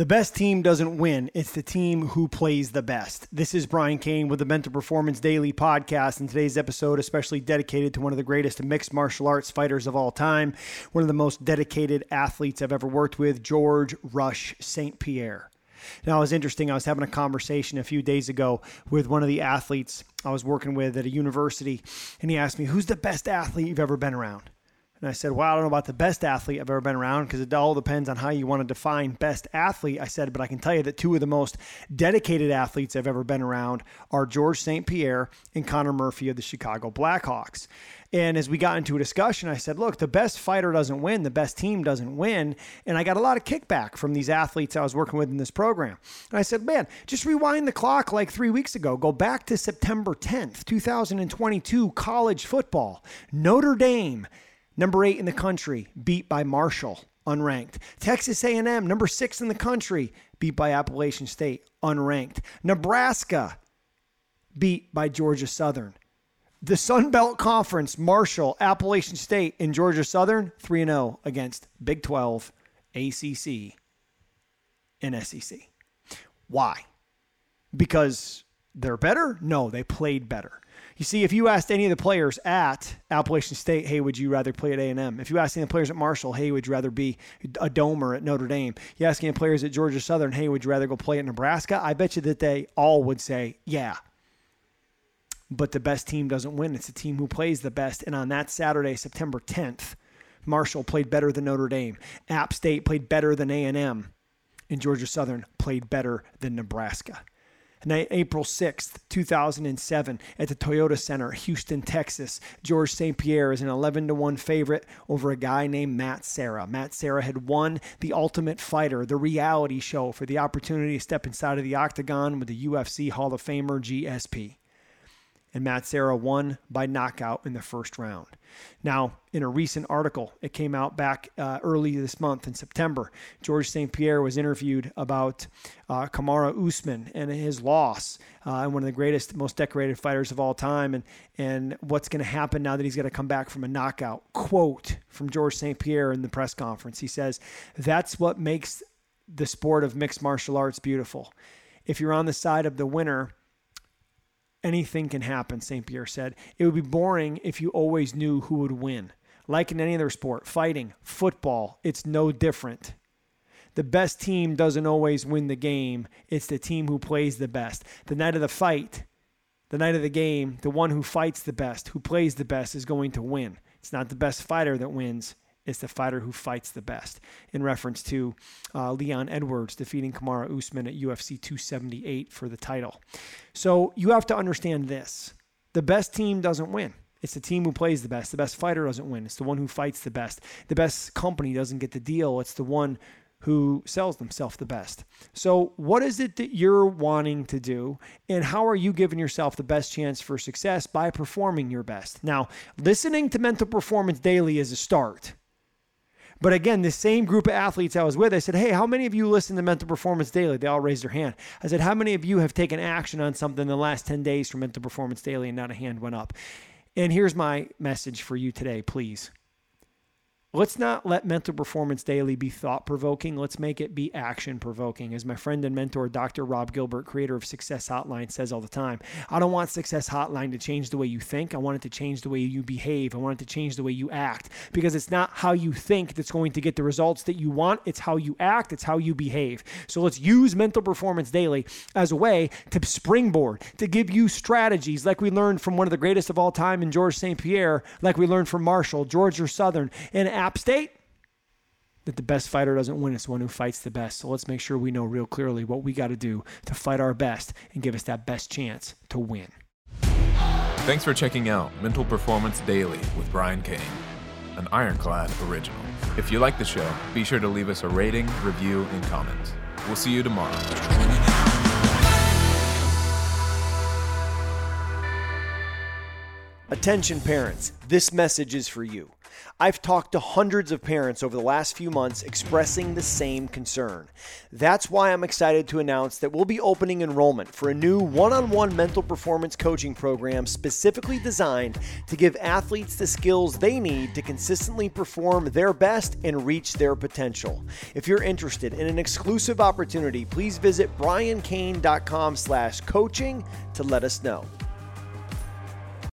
The best team doesn't win, it's the team who plays the best. This is Brian Cain with the Mental Performance Daily podcast, and today's episode especially dedicated to one of the greatest mixed martial arts fighters of all time, one of the most dedicated athletes I've ever worked with, George Rush St. Pierre. Now, it was interesting. I was having a conversation a few days ago with one of the athletes I was working with at a university, and he asked me, Who's the best athlete you've ever been around? And I said, Well, I don't know about the best athlete I've ever been around because it all depends on how you want to define best athlete. I said, But I can tell you that two of the most dedicated athletes I've ever been around are George St. Pierre and Connor Murphy of the Chicago Blackhawks. And as we got into a discussion, I said, Look, the best fighter doesn't win, the best team doesn't win. And I got a lot of kickback from these athletes I was working with in this program. And I said, Man, just rewind the clock like three weeks ago. Go back to September 10th, 2022, college football. Notre Dame number eight in the country, beat by Marshall, unranked. Texas A&M, number six in the country, beat by Appalachian State, unranked. Nebraska, beat by Georgia Southern. The Sun Belt Conference, Marshall, Appalachian State, and Georgia Southern, 3 0 against Big 12, ACC, and SEC. Why? Because they're better? No, they played better. You see, if you asked any of the players at Appalachian State, hey, would you rather play at A&M? If you asked any of the players at Marshall, hey, would you rather be a domer at Notre Dame? You ask any players at Georgia Southern, hey, would you rather go play at Nebraska? I bet you that they all would say, yeah. But the best team doesn't win. It's the team who plays the best. And on that Saturday, September 10th, Marshall played better than Notre Dame. App State played better than A&M. And Georgia Southern played better than Nebraska. April 6th, 2007, at the Toyota Center, Houston, Texas. George St. Pierre is an 11 to 1 favorite over a guy named Matt Serra. Matt Serra had won the Ultimate Fighter, the reality show, for the opportunity to step inside of the octagon with the UFC Hall of Famer GSP and Matt Serra won by knockout in the first round. Now, in a recent article, it came out back uh, early this month in September. George St. Pierre was interviewed about uh, Kamaru Usman and his loss, uh, and one of the greatest, most decorated fighters of all time, and and what's going to happen now that he's going to come back from a knockout. Quote from George St. Pierre in the press conference: He says, "That's what makes the sport of mixed martial arts beautiful. If you're on the side of the winner." Anything can happen, St. Pierre said. It would be boring if you always knew who would win. Like in any other sport, fighting, football, it's no different. The best team doesn't always win the game, it's the team who plays the best. The night of the fight, the night of the game, the one who fights the best, who plays the best, is going to win. It's not the best fighter that wins, is the fighter who fights the best, in reference to uh, Leon Edwards defeating Kamaru Usman at UFC 278 for the title. So you have to understand this the best team doesn't win. It's the team who plays the best. The best fighter doesn't win. It's the one who fights the best. The best company doesn't get the deal. It's the one who sells themselves the best. So, what is it that you're wanting to do? And how are you giving yourself the best chance for success by performing your best? Now, listening to Mental Performance Daily is a start. But again, the same group of athletes I was with, I said, Hey, how many of you listen to Mental Performance Daily? They all raised their hand. I said, How many of you have taken action on something in the last 10 days from Mental Performance Daily? And not a hand went up. And here's my message for you today, please. Let's not let mental performance daily be thought provoking. Let's make it be action provoking. As my friend and mentor, Dr. Rob Gilbert, creator of Success Hotline, says all the time I don't want Success Hotline to change the way you think. I want it to change the way you behave. I want it to change the way you act because it's not how you think that's going to get the results that you want. It's how you act, it's how you behave. So let's use mental performance daily as a way to springboard, to give you strategies like we learned from one of the greatest of all time in George St. Pierre, like we learned from Marshall, Georgia Southern, and App State that the best fighter doesn't win, it's the one who fights the best. So let's make sure we know real clearly what we got to do to fight our best and give us that best chance to win. Thanks for checking out Mental Performance Daily with Brian Cain, an Ironclad original. If you like the show, be sure to leave us a rating, review, and comment. We'll see you tomorrow. Attention parents, this message is for you. I've talked to hundreds of parents over the last few months expressing the same concern. That's why I'm excited to announce that we'll be opening enrollment for a new one on one mental performance coaching program specifically designed to give athletes the skills they need to consistently perform their best and reach their potential. If you're interested in an exclusive opportunity, please visit briancain.com slash coaching to let us know.